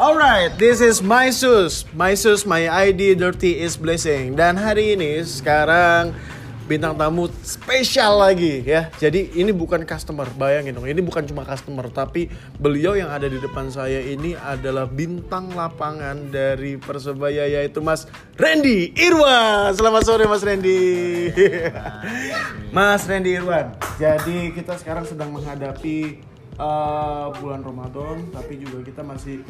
Alright, this is my shoes. My shoes, my ID dirty is blessing. Dan hari ini sekarang bintang tamu spesial lagi ya. Jadi ini bukan customer, bayangin dong. Ini bukan cuma customer, tapi beliau yang ada di depan saya ini adalah bintang lapangan dari Persebaya yaitu Mas Randy Irwan. Selamat sore Mas Randy. Mas Randy Irwan. Jadi kita sekarang sedang menghadapi uh, bulan Ramadan, tapi juga kita masih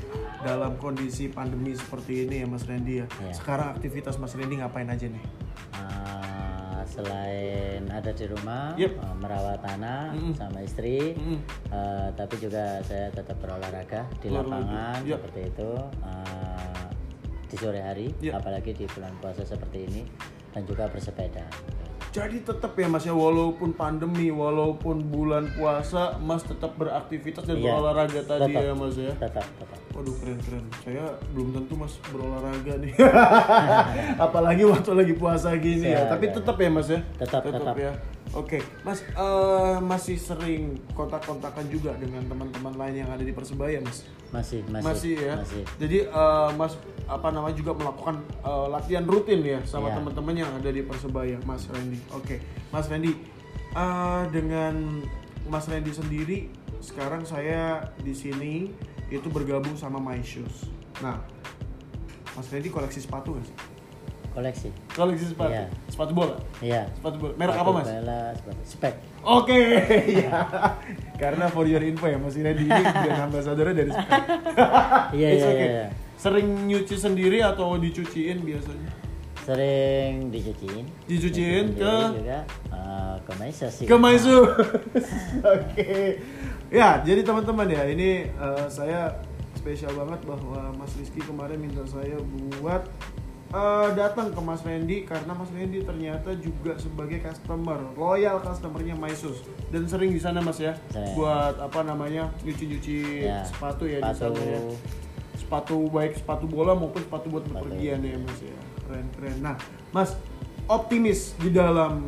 dalam kondisi pandemi seperti ini ya Mas Randy ya. Iya. Sekarang aktivitas Mas Randy ngapain aja nih? Uh, selain ada di rumah Yep. uh, merawat anak Mm-mm. sama istri, Mm-mm. uh, tapi juga saya tetap berolahraga di lapangan Yep. seperti itu uh, di sore hari, Yep. apalagi di bulan puasa seperti ini dan juga bersepeda. Jadi tetap ya Mas ya walaupun pandemi, walaupun bulan puasa, Mas tetap beraktivitas dan Iya. berolahraga tadi Tetap. ya Mas ya. Tetap, tetap. Waduh keren keren. Saya belum tentu Mas berolahraga nih. Apalagi waktu lagi puasa gini ya. Siap, Tapi ya. tetap ya Mas ya. Tetap, tetap. ya. Oke, Mas eh, masih sering kontak-kontakan juga dengan teman-teman lain yang ada di Persebaya, Mas. Masih, masih, Masih ya. masih. Jadi eh, Mas apa namanya juga melakukan eh, latihan rutin ya sama Iya. teman-teman yang ada di Persebaya, Mas Randy. Oke, Mas Randy eh, dengan Mas Randy sendiri sekarang saya di sini itu bergabung sama My Shoes. Nah, Mas Randy koleksi sepatu nggak sih? Koleksi. Koleksi sepatu. Iya. Sepatu bola. Iya. Sepatu bola. Merek apa, Mas? bola, sepatu spek. Oke, ya. Karena for your info ya, Mas Randy ini brand ambassador dari Spek. Iya, iya, okay. iya. Sering nyuci sendiri atau dicuciin biasanya? Sering dicuciin. Dicuciin ke juga uh, ke Maisa sih. ke Maisu. Oke. Ya, jadi teman-teman ya, ini eh, saya spesial banget bahwa Mas Rizky kemarin minta saya buat eh, datang ke Mas Randy karena Mas Randy ternyata juga sebagai customer, loyal customernya Maisus dan sering di sana Mas ya, Sering. buat apa namanya nyuci-nyuci Ya, sepatu ya di sepatu. sana ya. Sepatu baik sepatu bola maupun sepatu buat Sepatu. bepergian ya Mas ya, keren keren. Nah, Mas optimis di dalam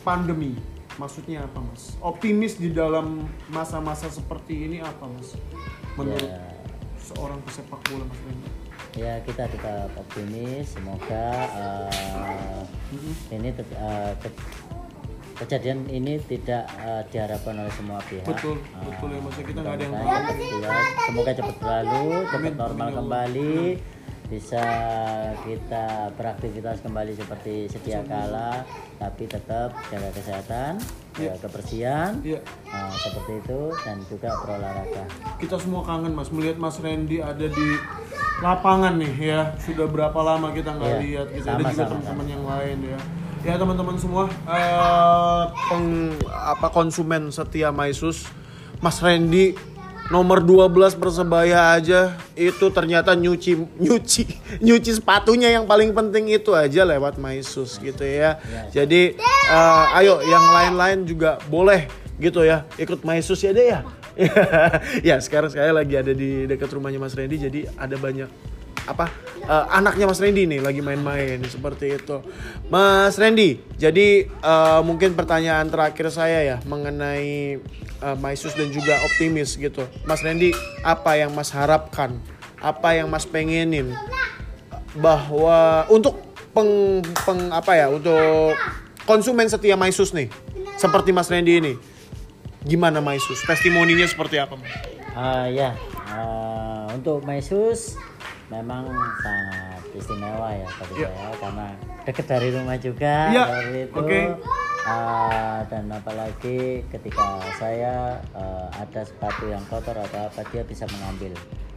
pandemi maksudnya apa mas? Optimis di dalam masa-masa seperti ini apa mas? Menurut Ya. seorang pesepak bola mas Randy? Ya kita tetap optimis. Semoga uh, ini uh, ke- kejadian ini tidak uh, diharapkan oleh semua pihak. Betul, Uh, betul ya, Mas. Kita nggak ada yang tahu. ya. Semoga cepat berlalu, cepat normal ya kembali. Bisa kita beraktivitas kembali seperti sedia kala, tapi tetap jaga kesehatan, jaga kebersihan, Iya, uh, seperti itu dan juga berolahraga. kita semua kangen mas melihat mas Randy ada di lapangan nih ya. Sudah berapa lama kita nggak Iya, lihat gitu. Ada sama, juga sama, teman-teman yang lain ya. Ya teman-teman semua, eh, peng, apa konsumen setia Maisus, Mas Randy nomor 12 Persebaya aja itu ternyata nyuci nyuci nyuci sepatunya yang paling penting itu aja lewat Maisus gitu ya. Jadi eh, ayo yang lain-lain juga boleh gitu ya ikut Maisus ya deh ya. ya sekarang saya lagi ada di dekat rumahnya Mas Randy jadi ada banyak apa eh, anaknya Mas Randy nih lagi main-main seperti itu. Mas Randy, jadi eh, mungkin pertanyaan terakhir saya ya mengenai eh, Maisus dan juga optimis gitu. Mas Randy, apa yang Mas harapkan? Apa yang Mas pengenin bahwa untuk peng, peng apa ya untuk konsumen setia Maisus nih seperti Mas Randy ini gimana Maisus testimoninya seperti apa? Ah ya, ah, untuk Maisus memang sangat istimewa ya bagi Iya. saya karena dekat dari rumah juga Iya, dari itu. oke. Ah, dan apalagi ketika saya ah, ada sepatu yang kotor atau apa dia bisa mengambil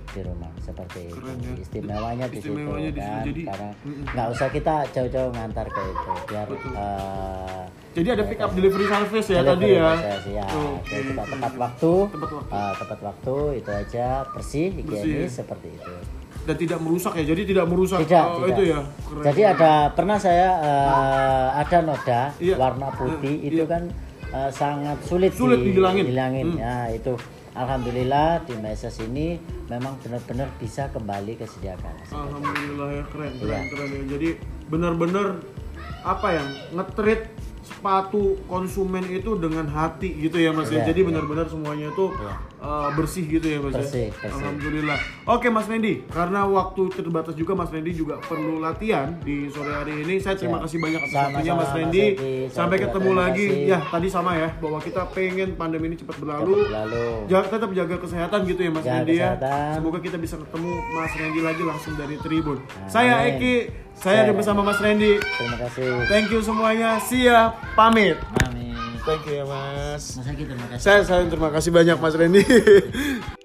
di rumah seperti Keren itu. ya. Istimewanya di situ di kan Jadi, karena nggak usah kita jauh-jauh ngantar ke itu biar Betul. ah, Jadi ada pick up delivery service ya tadi ya. ya. Oke. Jadi kita tepat waktu, Tepat waktu. ah, tepat waktu itu aja bersih, higienis ya. seperti itu. Dan tidak merusak ya. Jadi tidak merusak Tidak, oh, tidak. itu ya. Keren. Jadi ada pernah saya eh, ada noda Iya. warna putih Iya. itu kan eh, sangat sulit, Sulit di- dihilangin. dihilangin. Hmm. Ya itu alhamdulillah di Meses ini memang benar-benar bisa kembali ke sedia kala. Alhamdulillah ya keren keren Iya. keren ya. Jadi benar-benar apa ya ngetrit sepatu konsumen itu dengan hati gitu ya Mas ya. Iya, Jadi iya. benar-benar semuanya itu Iya. Uh, bersih gitu ya Mas Bersih, ya. bersih. Alhamdulillah. Oke Mas Randy, karena waktu terbatas juga Mas Randy juga perlu latihan di sore hari ini. Saya terima Ya. kasih banyak atas waktunya Mas Randy. Saya Sampai juga ketemu lagi. kasih. Ya, tadi sama ya bahwa kita pengen pandemi ini cepat berlalu. Lalu Ja- tetap jaga kesehatan gitu ya Mas Jaga Randy ya. kesehatan. Semoga kita bisa ketemu Mas Randy lagi langsung dari Tribun. Saya Amin. Eki, saya Saya- bersama Mas Randy. terima kasih. Thank you semuanya. Siap, pamit. Amin. Thank you ya Mas. Mas Aki terima kasih. Saya saya terima kasih banyak Mas Randy.